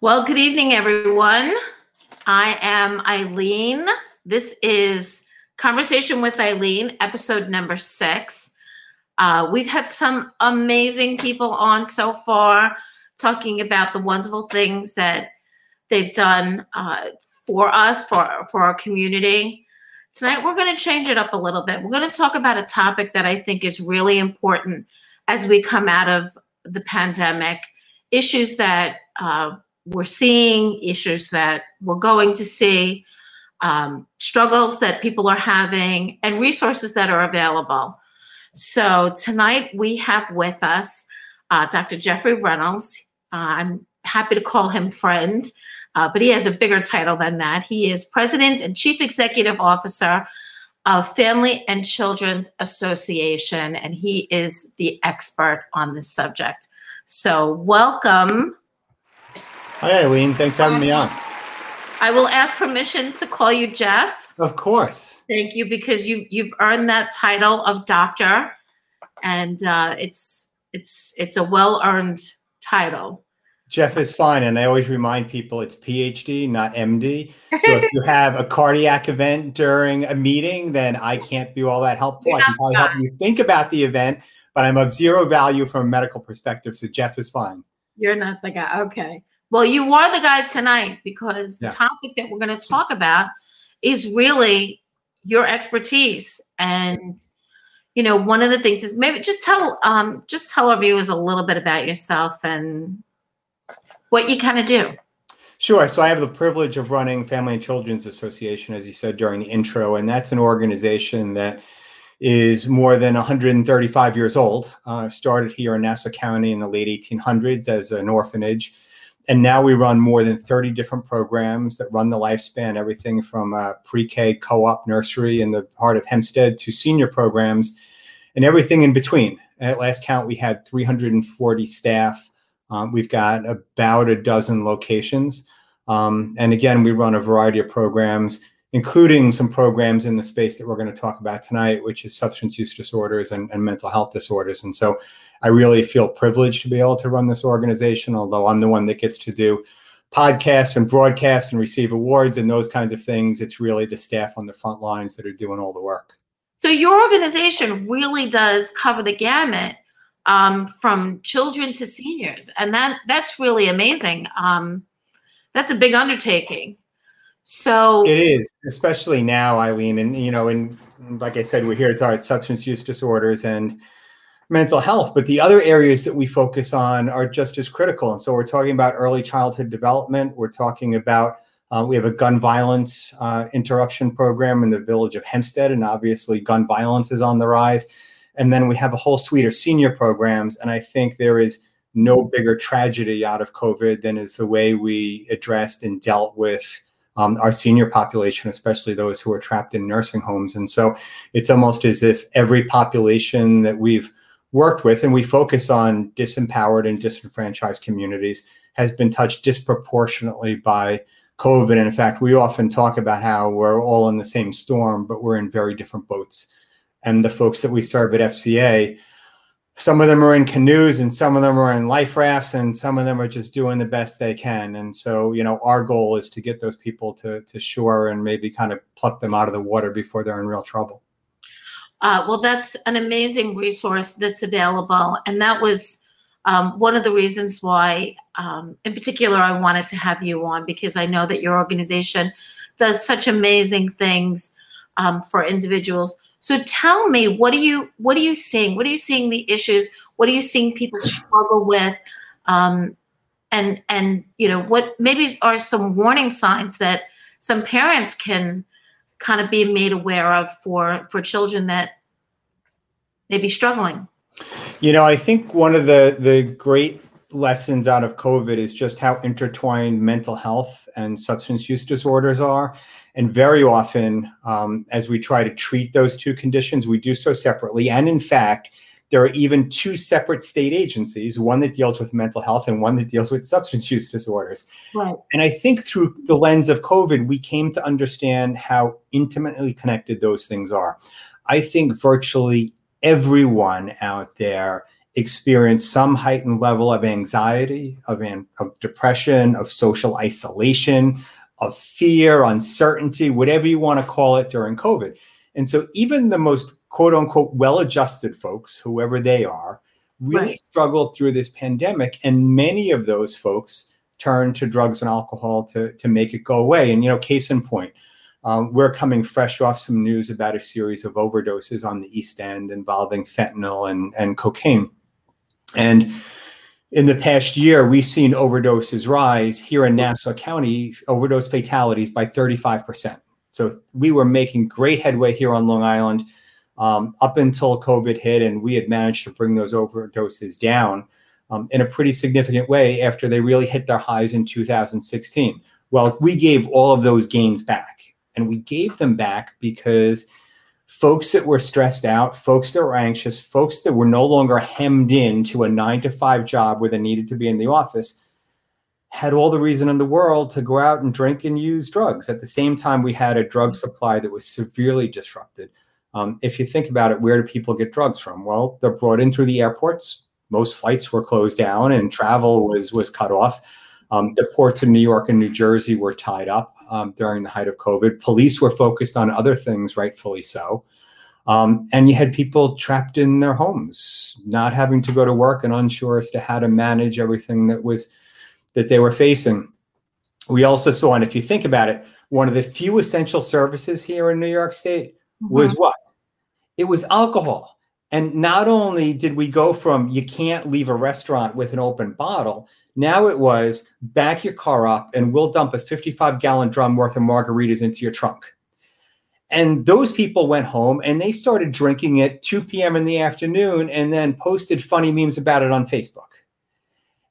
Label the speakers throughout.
Speaker 1: Well, good evening, everyone. I am Eileen. This is Conversation with Eileen, episode number six. Uh, we've had some amazing people on so far talking about the wonderful things that they've done uh, for us, for, for our community. Tonight, we're going to change it up a little bit. We're going to talk about a topic that I think is really important as we come out of the pandemic, issues that uh, we're seeing, issues that we're going to see, um, struggles that people are having, and resources that are available. So tonight we have with us uh, Dr. Jeffrey Reynolds. Uh, I'm happy to call him friend, uh, but he has a bigger title than that. He is President and Chief Executive Officer of Family and Children's Association, and he is the expert on this subject. So, welcome.
Speaker 2: Hi, Eileen. Thanks for having me on.
Speaker 1: I will ask permission to call you Jeff.
Speaker 2: Of course.
Speaker 1: Thank you because you you've earned that title of doctor, and uh, it's it's it's a well earned title.
Speaker 2: Jeff is fine, and I always remind people it's PhD, not MD. So if you have a cardiac event during a meeting, then I can't be all that helpful. I can probably help you think about the event, but I'm of zero value from a medical perspective. So Jeff is fine.
Speaker 1: You're not the guy. Okay. Well, you are the guy tonight because the topic that we're going to talk about is really your expertise. And you know, one of the things is maybe just tell um just tell our viewers a little bit about yourself and what you kind of do.
Speaker 2: Sure. So I have the privilege of running Family and Children's Association, as you said during the intro, and that's an organization that is more than 135 years old. Uh, started here in Nassau County in the late 1800s as an orphanage, and now we run more than 30 different programs that run the lifespan, everything from uh, pre-K, co-op, nursery in the heart of Hempstead to senior programs, and everything in between. At last count, we had 340 staff. Um, we've got about a dozen locations. Um, and again, we run a variety of programs, including some programs in the space that we're going to talk about tonight, which is substance use disorders and, and mental health disorders. And so I really feel privileged to be able to run this organization, although I'm the one that gets to do podcasts and broadcasts and receive awards and those kinds of things. It's really the staff on the front lines that are doing all the work.
Speaker 1: So your organization really does cover the gamut um, from children to seniors, and that that's really amazing. Um, that's a big undertaking. So
Speaker 2: It is, especially now, Eileen. And, you know, and like I said, we're here to talk substance use disorders and mental health, but the other areas that we focus on are just as critical. And so we're talking about early childhood development. We're talking about, uh, we have a gun violence uh, interruption program in the village of Hempstead, and obviously gun violence is on the rise. And then we have a whole suite of senior programs. And I think there is no bigger tragedy out of COVID than is the way we addressed and dealt with um, our senior population, especially those who are trapped in nursing homes. And so it's almost as if every population that we've worked with, and we focus on disempowered and disenfranchised communities, has been touched disproportionately by COVID. And in fact, we often talk about how we're all in the same storm, but we're in very different boats. And the folks that we serve at FCA, some of them are in canoes and some of them are in life rafts and some of them are just doing the best they can and so you know our goal is to get those people to to shore and maybe kind of pluck them out of the water before they're in real trouble
Speaker 1: Uh, well, that's an amazing resource that's available. And that was um, one of the reasons why, um, in particular, I wanted to have you on because I know that your organization does such amazing things um, for individuals. So tell me, what are you what are you seeing? What are you seeing the issues? What are you seeing people struggle with? Um, and and you know what maybe are some warning signs that some parents can kind of being made aware of for for children that may be struggling
Speaker 2: You know, I think one of the the great lessons out of COVID is just how intertwined mental health and substance use disorders are. And very often, um, as we try to treat those two conditions, we do so separately. And in fact, there are even two separate state agencies, one that deals with mental health and one that deals with substance use disorders.
Speaker 1: right
Speaker 2: And I think through the lens of COVID, we came to understand how intimately connected those things are. I think virtually everyone out there experienced some heightened level of anxiety, of, an, of depression, of social isolation, of fear, uncertainty, whatever you want to call it during COVID. And so even the most quote unquote well adjusted folks, whoever they are, really right. struggled through this pandemic. And many of those folks turned to drugs and alcohol to, to make it go away. And, you know, case in point, um, we're coming fresh off some news about a series of overdoses on the East End involving fentanyl and, and cocaine. And in the past year, we've seen overdoses rise here in Nassau County, overdose fatalities by 35%. So we were making great headway here on Long Island um, up until COVID hit, and we had managed to bring those overdoses down um, in a pretty significant way after they really hit their highs in 2016. Well, we gave all of those gains back, and we gave them back because folks that were stressed out, folks that were anxious, folks that were no longer hemmed in to a nine to five job where they needed to be in the office had all the reason in the world to go out and drink and use drugs. At the same time, we had a drug supply that was severely disrupted. Um, if you think about it, where do people get drugs from? Well, they're brought in through the airports. Most flights were closed down and travel was was cut off. Um, the ports in New York and New Jersey were tied up um, during the height of COVID. Police were focused on other things, rightfully so. Um, and you had people trapped in their homes, not having to go to work and unsure as to how to manage everything that was that they were facing. We also saw, and if you think about it, one of the few essential services here in New York State mm-hmm. was what? It was alcohol. And not only did we go from you can't leave a restaurant with an open bottle, now it was back your car up and we'll dump a 55 gallon drum worth of margaritas into your trunk. And those people went home and they started drinking at 2 p.m. in the afternoon and then posted funny memes about it on Facebook.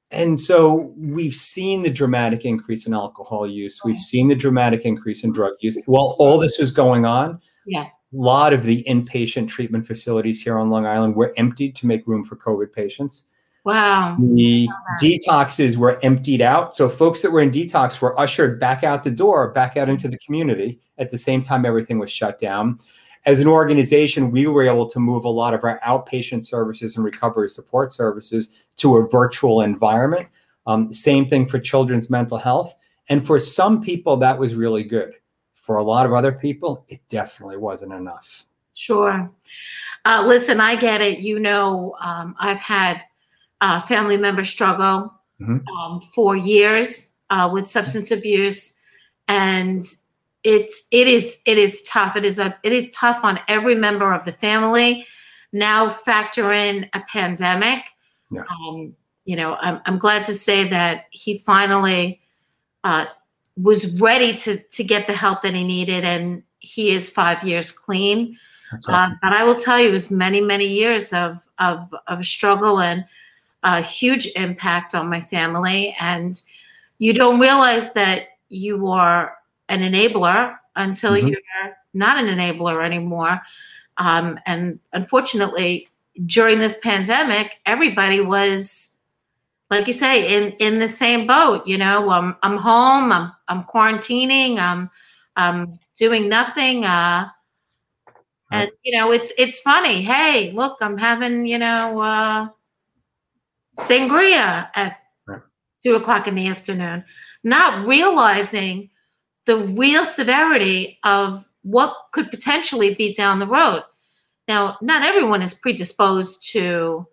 Speaker 2: And so we've seen the dramatic increase in alcohol use. We've seen the dramatic increase in drug use. While all this was going on,
Speaker 1: yeah.
Speaker 2: A lot of the inpatient treatment facilities here on Long Island were emptied to make room for COVID patients.
Speaker 1: Wow.
Speaker 2: The detoxes were emptied out. So folks that were in detox were ushered back out the door, back out into the community at the same time everything was shut down. As an organization, we were able to move a lot of our outpatient services and recovery support services to a virtual environment. Um, same thing for children's mental health. And for some people, that was really good. For a lot of other people, it definitely wasn't enough.
Speaker 1: Sure. Uh, listen, I get it. You know, um, I've had uh, family members struggle mm-hmm. um, for years uh, with substance abuse, and it's it is it is tough. It is a it is tough on every member of the family. Now factor in a pandemic. Yeah. Um, you know, I'm, I'm glad to say that he finally uh, was ready to to get the help that he needed, and he is five years clean. Uh, awesome. Uh, but I will tell you, it was many many years of of of struggle and a huge impact on my family. And you don't realize that you are an enabler until mm-hmm. you're not an enabler anymore. Um, and unfortunately, during this pandemic, everybody was, like you say, in in the same boat. You know, I'm I'm home, I'm I'm quarantining, I'm I'm doing nothing. Uh, and you know, it's it's funny. Hey, look, I'm having you know uh, sangria at right. two o'clock in the afternoon, not realizing the real severity of what could potentially be down the road. Now, not everyone is predisposed to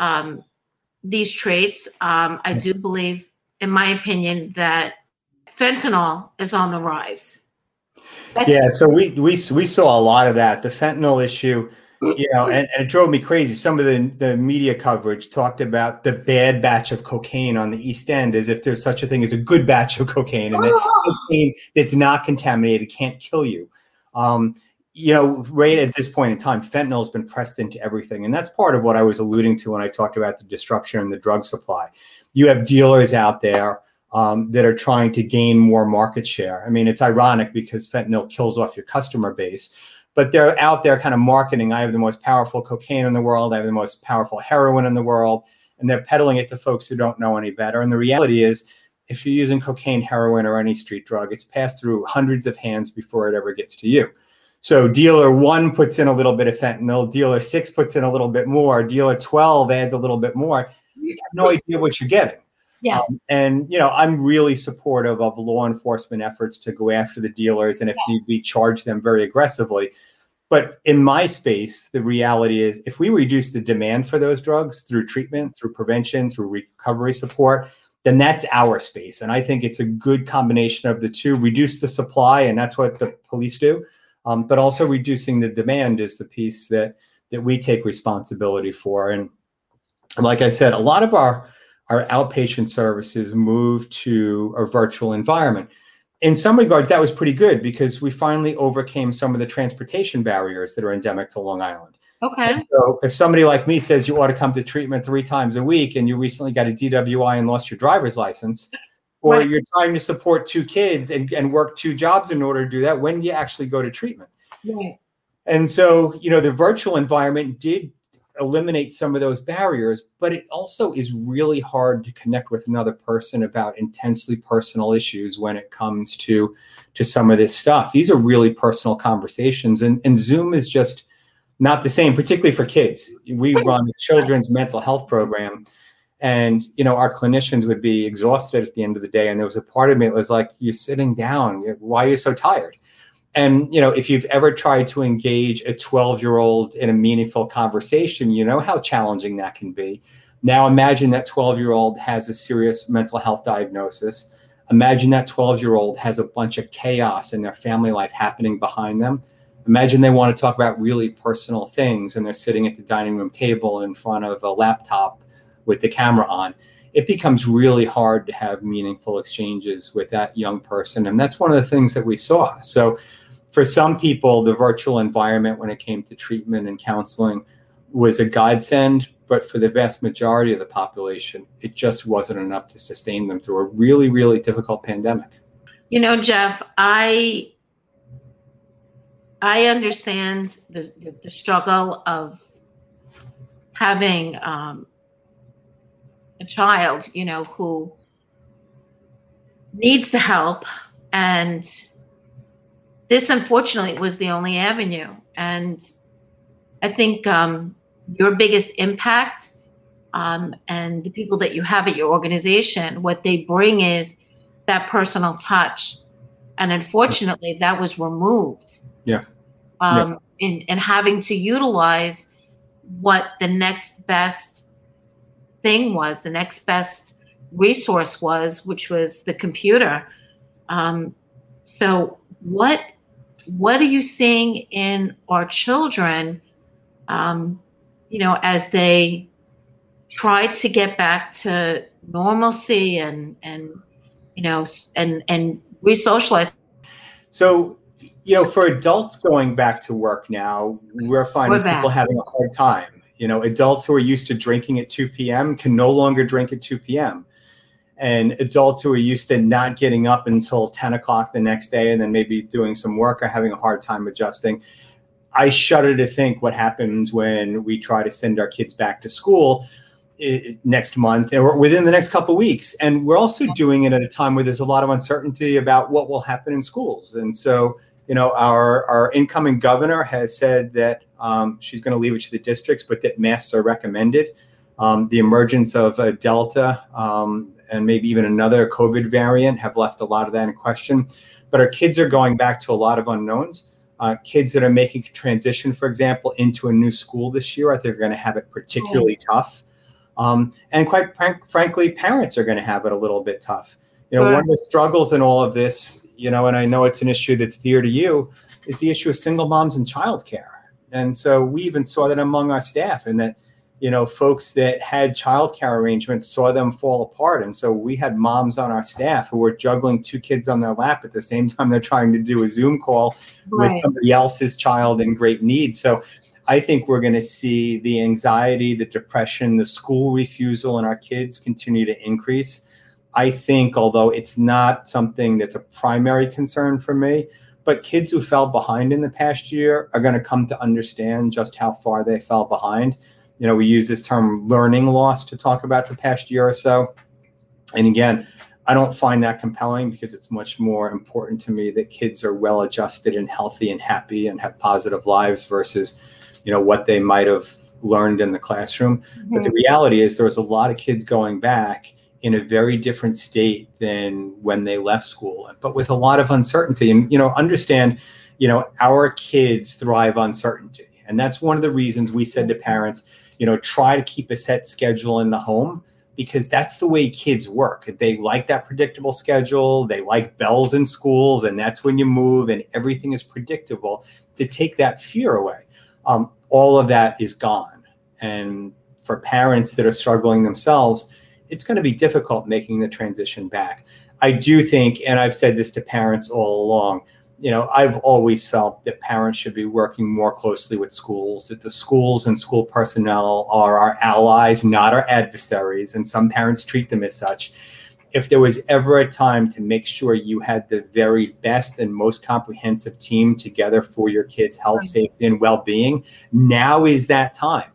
Speaker 1: um, these traits. Um, I do believe, in my opinion, that fentanyl is on the rise.
Speaker 2: That's- yeah, so we we we saw a lot of that. The fentanyl issue you know, and, and, it drove me crazy. Some of the, the media coverage talked about the bad batch of cocaine on the East End as if there's such a thing as a good batch of cocaine, and that oh. cocaine that's not contaminated can't kill you. Um, you know, right at this point in time, fentanyl has been pressed into everything. And that's part of what I was alluding to when I talked about the disruption in the drug supply. You have dealers out there um, that are trying to gain more market share. I mean, it's ironic because fentanyl kills off your customer base but they're out there kind of marketing. I have the most powerful cocaine in the world. I have the most powerful heroin in the world. And they're peddling it to folks who don't know any better. And the reality is, if you're using cocaine, heroin, or any street drug, it's passed through hundreds of hands before it ever gets to you. So dealer one puts in a little bit of fentanyl, dealer six puts in a little bit more, dealer 12 adds a little bit more. You have no idea what you're getting.
Speaker 1: Yeah.
Speaker 2: Um, and you know, I'm really supportive of law enforcement efforts to go after the dealers and if
Speaker 1: Yeah.
Speaker 2: need be charge them very aggressively. But in my space, the reality is if we reduce the demand for those drugs through treatment, through prevention, through recovery support, then that's our space. And I think it's a good combination of the two. Reduce the supply, and that's what the police do. Um, but also reducing the demand is the piece that that we take responsibility for. And like I said, a lot of our our outpatient services moved to a virtual environment. In some regards, that was pretty good because we finally overcame some of the transportation barriers that are endemic to Long Island.
Speaker 1: Okay.
Speaker 2: So if somebody like me says you ought to come to treatment three times a week and you recently got a DWI and lost your driver's license, or
Speaker 1: Right.
Speaker 2: you're trying to support two kids and, and work two jobs in order to do that, when do you actually go to treatment?
Speaker 1: Right.
Speaker 2: And so, you know, the virtual environment did eliminate some of those barriers, but it also is really hard to connect with another person about intensely personal issues when it comes to to some of this stuff. These are really personal conversations and, and Zoom is just not the same, particularly for kids. We run a children's mental health program and you know our clinicians would be exhausted at the end of the day. And there was a part of me that was like you're sitting down. Why are you so tired? And you know if you've ever tried to engage a 12 year old in a meaningful conversation you know how challenging that can be. Now imagine that 12 year old has a serious mental health diagnosis. Imagine that 12 year old has a bunch of chaos in their family life happening behind them. Imagine they want to talk about really personal things and they're sitting at the dining room table in front of a laptop with the camera on it becomes really hard to have meaningful exchanges with that young person and that's one of the things that we saw so for some people, the virtual environment when it came to treatment and counseling was a godsend, but for the vast majority of the population, it just wasn't enough to sustain them through a really, really difficult pandemic.
Speaker 1: You know, Jeff, I I understand the the, struggle of having um, a child, you know, who needs the help, and this unfortunately was the only avenue. And I think um, your biggest impact um, and the people that you have at your organization, what they bring is that personal touch. And unfortunately, that was removed.
Speaker 2: Yeah.
Speaker 1: Um, In, in having to utilize what the next best thing was, the next best resource was, which was the computer. Um, so, what what are you seeing in our children? Um, you know, as they try to get back to normalcy and and you know and and re-socialize
Speaker 2: So, you know, for adults going back to work now, we're finding
Speaker 1: We're
Speaker 2: people having a hard time. You know, adults who are used to drinking at 2 p.m. can no longer drink at 2 p.m. And adults who are used to not getting up until 10 o'clock the next day and then maybe doing some work are having a hard time adjusting. I shudder to think what happens when we try to send our kids back to school eh, next month or within the next couple of weeks. And we're also doing it at a time where there's a lot of uncertainty about what will happen in schools. And so, you know, our, our incoming governor has said that um, she's going to leave it to the districts, but that masks are recommended. Um, the emergence of a Delta um, and maybe even another COVID variant have left a lot of that in question. But our kids are going back to a lot of unknowns. Uh, kids that are making transition, for example, into a new school this year, I think are going to have it particularly tough. Um, and quite frank, frankly, parents are going to have it a little bit tough. You know, one of the struggles in all of this, you know, and I know it's an issue that's dear to you, is the issue of single moms and childcare. And so we even saw that among our staff, and that you know, folks that had childcare arrangements saw them fall apart. And so we had moms on our staff who were juggling two kids on their lap at the same time they're trying to do a Zoom call with somebody else's child in great need. So I think we're going to see the anxiety, the depression, the school refusal in our kids continue to increase. I think, although it's not something that's a primary concern for me, but kids who fell behind in the past year are going to come to understand just how far they fell behind. You know, we use this term learning loss to talk about the past year or so. And again, I don't find that compelling because it's much more important to me that kids are well adjusted and healthy and happy and have positive lives versus, you know, what they might have learned in the classroom. Mm-hmm. But the reality is there was a lot of kids going back in a very different state than when they left school, but with a lot of uncertainty. And, you know, understand, you know, our kids thrive on uncertainty. And that's one of the reasons we said to parents, you know, try to keep a set schedule in the home because that's the way kids work. They like that predictable schedule. They like bells in schools, and that's when you move, and everything is predictable to take that fear away. Um, all of that is gone. And for parents that are struggling themselves, it's going to be difficult making the transition back. I do think, and I've said this to parents all along, you know, I've always felt that parents should be working more closely with schools, that the schools and school personnel are our allies, not our adversaries. And some parents treat them as such. If there was ever a time to make sure you had the very best and most comprehensive team together for your kids' health, safety, and well being, now is that time.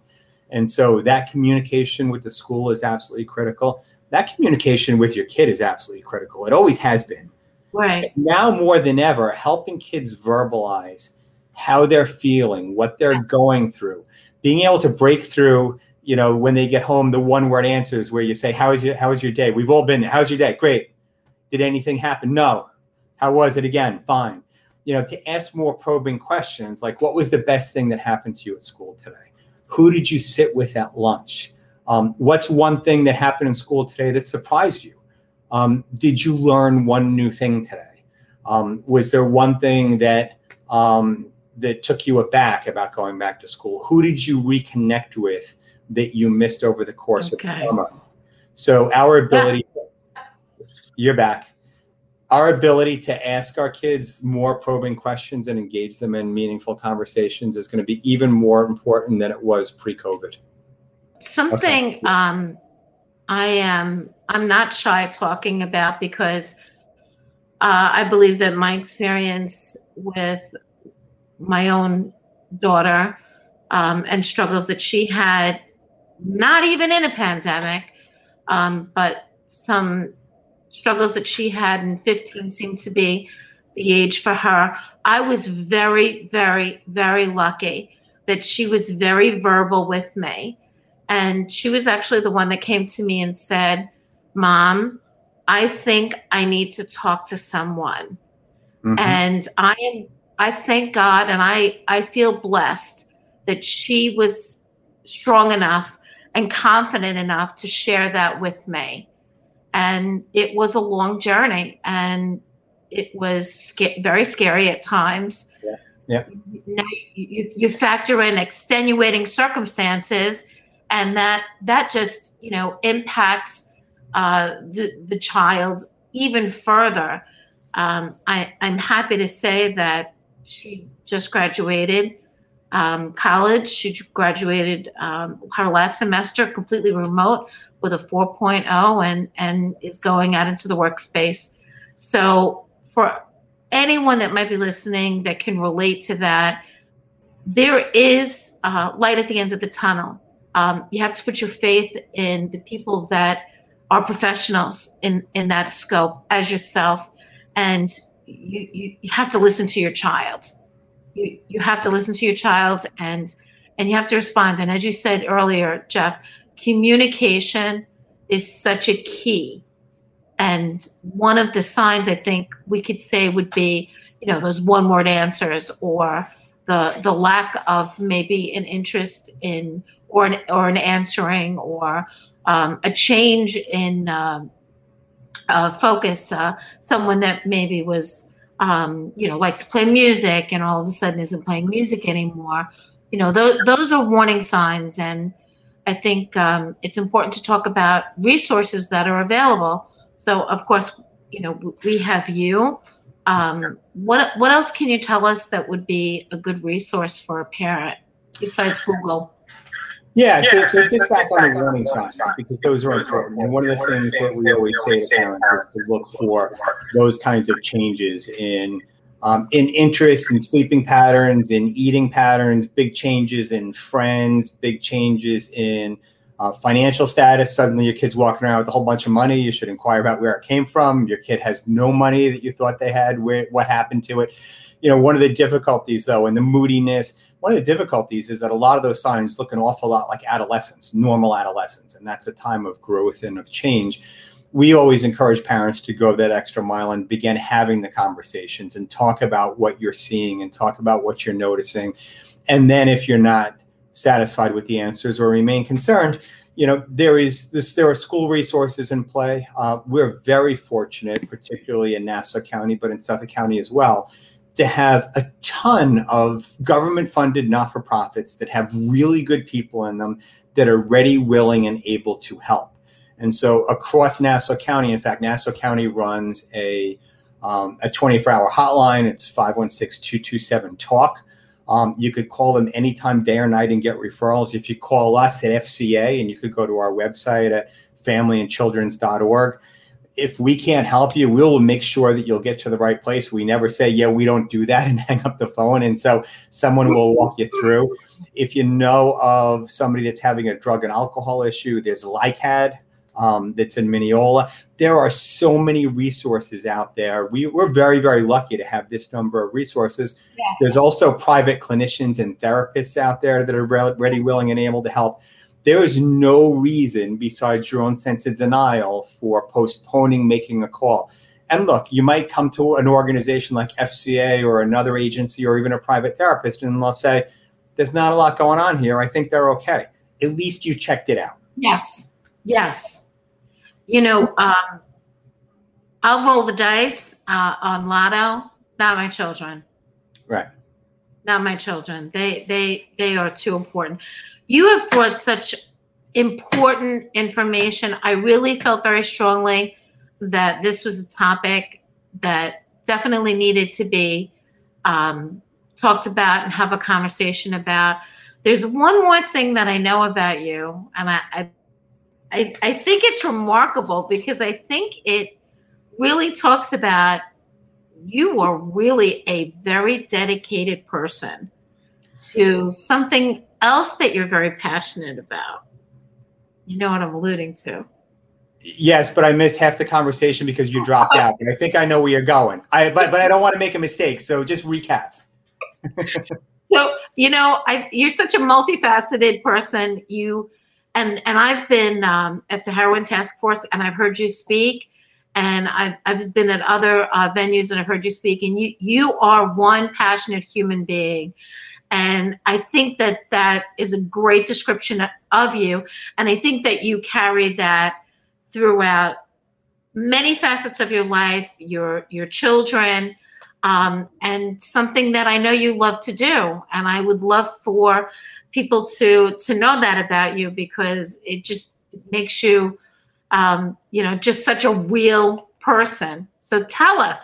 Speaker 2: And so that communication with the school is absolutely critical. That communication with your kid is absolutely critical. It always has been
Speaker 1: Right.
Speaker 2: Now more than ever, helping kids verbalize how they're feeling, what they're going through, being able to break through, you know, when they get home, the one word answers where you say, How is your how was your day? We've all been there. How's your day? Great. Did anything happen? No. How was it again? Fine. You know, to ask more probing questions like what was the best thing that happened to you at school today? Who did you sit with at lunch? Um, what's one thing that happened in school today that surprised you? Um, did you learn one new thing today? Um, was there one thing that um, that took you aback about going back to school? Who did you reconnect with that you missed over the course okay. of the summer? So our ability, yeah. you're back. Our ability to ask our kids more probing questions and engage them in meaningful conversations is going to be even more important than it was pre-COVID.
Speaker 1: Something okay. um, I am I'm not shy talking about because uh, I believe that my experience with my own daughter um, and struggles that she had, not even in a pandemic, um, but some struggles that she had in 15 seemed to be the age for her. I was very, very, very lucky that she was very verbal with me and she was actually the one that came to me and said, Mom, I think I need to talk to someone. Mm-hmm. And I am I thank God and I I feel blessed that she was strong enough and confident enough to share that with me. And it was a long journey and it was very scary at times.
Speaker 2: Yeah. yeah.
Speaker 1: Now you, you factor in extenuating circumstances and that that just you know impacts uh, the the child even further. Um, I, I'm happy to say that she just graduated um, college. She graduated um, her last semester completely remote with a 4.0 and and is going out into the workspace. So for anyone that might be listening that can relate to that, there is uh, light at the end of the tunnel. Um, you have to put your faith in the people that are professionals in in that scope as yourself. And you, you, you have to listen to your child. You, you have to listen to your child and and you have to respond. And as you said earlier jeff communication is such a key and one of the signs i think we could say would be you know those one word answers or the the lack of maybe an interest in or an, or an answering or um, a change in um, uh, focus. Uh, someone that maybe was, um, you know, liked to play music and all of a sudden isn't playing music anymore. You know, those, those are warning signs. And I think um, it's important to talk about resources that are available. So, of course, you know, we have you. Um, what what else can you tell us that would be a good resource for a parent besides Google?
Speaker 2: Yeah, so, so it gets back on the warning signs because those are important. And one of the things that we always say to parents is to look for those kinds of changes in um, in interests, in sleeping patterns, in eating patterns, big changes in friends, big changes in uh, financial status. Suddenly, your kid's walking around with a whole bunch of money. You should inquire about where it came from. Your kid has no money that you thought they had. Where what happened to it? You know, one of the difficulties though, and the moodiness. One of the difficulties is that a lot of those signs look an awful lot like adolescence, normal adolescence, and that's a time of growth and of change. We always encourage parents to go that extra mile and begin having the conversations and talk about what you're seeing and talk about what you're noticing. And then if you're not satisfied with the answers or remain concerned, you know there is this. There are school resources in play. Uh, we're very fortunate, particularly in Nassau County, but in Suffolk County as well, to have a ton of government-funded not-for-profits that have really good people in them that are ready, willing, and able to help. And so across Nassau County, in fact, Nassau County runs a um, a 24-hour hotline. It's 516-227-TALK. Um, you could call them anytime, day or night, and get referrals. If you call us at FCA, and you could go to our website at familyandchildrens.org. If we can't help you, we'll make sure that you'll get to the right place. We never say, yeah, we don't do that and hang up the phone. And so someone will walk you through. If you know of somebody that's having a drug and alcohol issue, there's LICADD, um, that's in Mineola. There are so many resources out there. We, we're very, very lucky to have this number of resources. Yeah. There's also private clinicians and therapists out there that are ready, willing, and able to help. There is no reason besides your own sense of denial for postponing making a call. And look, you might come to an organization like FCA or another agency or even a private therapist, and they'll say, There's not a lot going on here. I think they're okay. At least you checked it out.
Speaker 1: Yes. Yes you know, um, I'll roll the dice uh, on Lotto. Not my children.
Speaker 2: Right.
Speaker 1: Not my children. They they they are too important. You have brought such important information. I really felt very strongly that this was a topic that definitely needed to be um, talked about and have a conversation about. There's one more thing that I know about you, and I, I I, I think it's remarkable because I think it really talks about you are really a very dedicated person to something else that you're very passionate about. You know what I'm alluding to.
Speaker 2: Yes, but I missed half the conversation because you dropped oh. out. And I think I know where you're going. I but but I don't want to make a mistake. So just recap.
Speaker 1: so you know, I you're such a multifaceted person. You and and I've been um, at the heroin task force, and I've heard you speak, and I've I've been at other uh, venues, and I've heard you speak, and you you are one passionate human being, and I think that that is a great description of you, and I think that you carry that throughout many facets of your life, your your children. Um, and something that I know you love to do, and I would love for people to to know that about you because it just makes you um, you know just such a real person. So tell us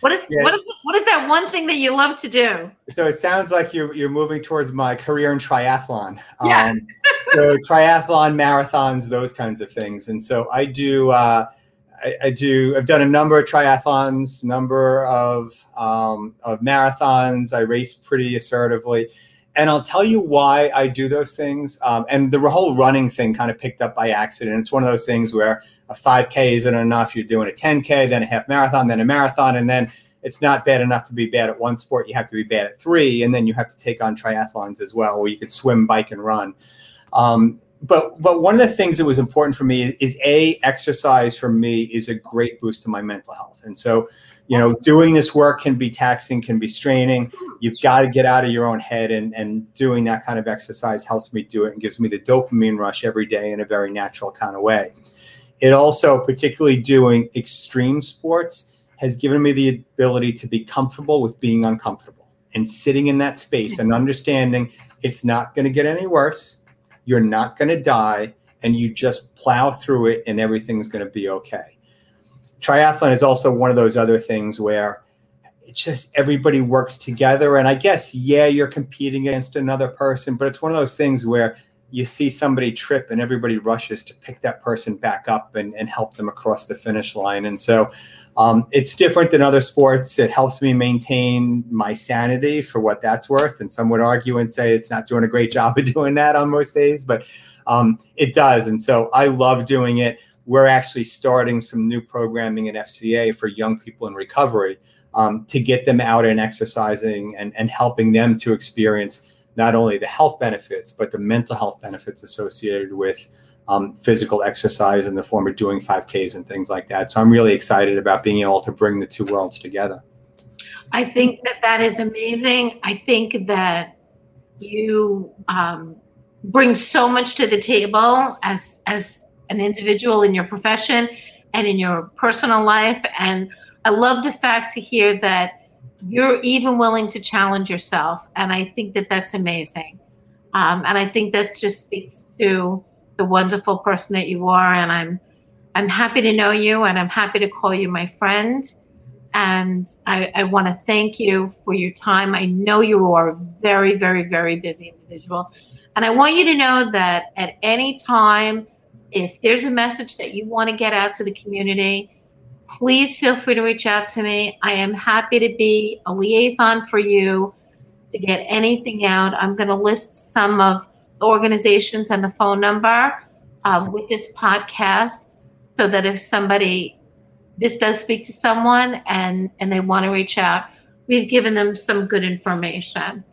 Speaker 1: what is yeah. what is what is that one thing that you love to do?
Speaker 2: So it sounds like you're you're moving towards my career in triathlon. Yeah. Um, so triathlon marathons those kinds of things. And so i do uh, I, I, do. I've done a number of triathlons, number of um, of marathons. I race pretty assertively, and I'll tell you why I do those things. Um, and the whole running thing kind of picked up by accident. It's one of those things where a 5K isn't enough. You're doing a 10K, then a half marathon, then a marathon, and then it's not bad enough to be bad at one sport. You have to be bad at three, and then you have to take on triathlons as well, where you could swim, bike, and run. Um, but but one of the things that was important for me is a exercise for me is a great boost to my mental health, and so you know doing this work can be taxing can be straining. Hmm. You've got to get out of your own head and and doing that kind of exercise helps me do it and gives me the dopamine rush every day in a very natural kind of way. It also particularly doing extreme sports has given me the ability to be comfortable with being uncomfortable and sitting in that space hmm. and understanding it's not going to get any worse you're not going to die and you just plow through it and everything's going to be okay triathlon is also one of those other things where it's just everybody works together. And I guess, yeah, you're competing against another person, but it's one of those things where you see somebody trip and everybody rushes to pick that person back up and, and help them across the finish line. And so Um, it's different than other sports. It helps me maintain my sanity for what that's worth. And some would argue and say it's not doing a great job of doing that on most days, but um, it does. And so I love doing it. We're actually starting some new programming at FCA for young people in recovery um, to get them out and exercising and, and helping them to experience not only the health benefits, but the mental health benefits associated with um, physical exercise in the form of doing 5Ks and things like that. So I'm really excited about being able to bring the two worlds together.
Speaker 1: I think that that is amazing. I think that you um, bring so much to the table as as an individual in your profession and in your personal life. And I love the fact to hear that you're even willing to challenge yourself. And I think that that's amazing. Um, and I think that just speaks to the wonderful person that you are. And I'm I'm happy to know you and I'm happy to call you my friend. And I, I want to thank you for your time. I know you are a very, very, very busy individual. And I want you to know that at any time, if there's a message that you want to get out to the community, please feel free to reach out to me. I am happy to be a liaison for you to get anything out. I'm going to list some of organizations and the phone number uh, with this podcast so that if somebody this does speak to someone and and they want to reach out we've given them some good information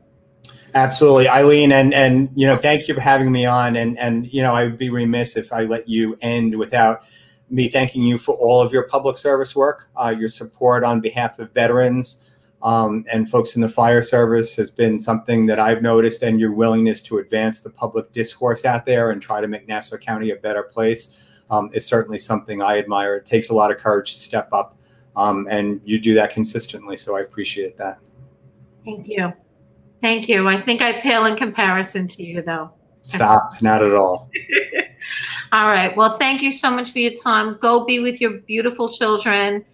Speaker 2: Absolutely, Eileen, and and you know, thank you for having me on. And and you know, I would be remiss if I let you end without me thanking you for all of your public service work, uh, your support on behalf of veterans um, and folks in the fire service has been something that I've noticed, and your willingness to advance the public discourse out there and try to make Nassau County a better place um, is certainly something I admire. It takes a lot of courage to step up, um, and you do that consistently. So I appreciate that.
Speaker 1: Thank you. Thank you. I think I pale in comparison to you, though.
Speaker 2: Stop. Not at all.
Speaker 1: all right. Well, thank you so much for your time. Go be with your beautiful children.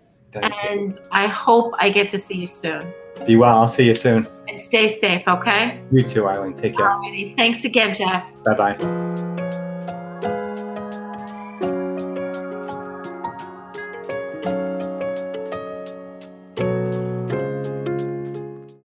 Speaker 1: Thank and you. I hope I get to see you soon.
Speaker 2: Be well. I'll see you soon.
Speaker 1: And stay safe, okay?
Speaker 2: You too, Eileen. Take care.
Speaker 1: Alrighty. Thanks again, Jeff.
Speaker 2: Bye bye.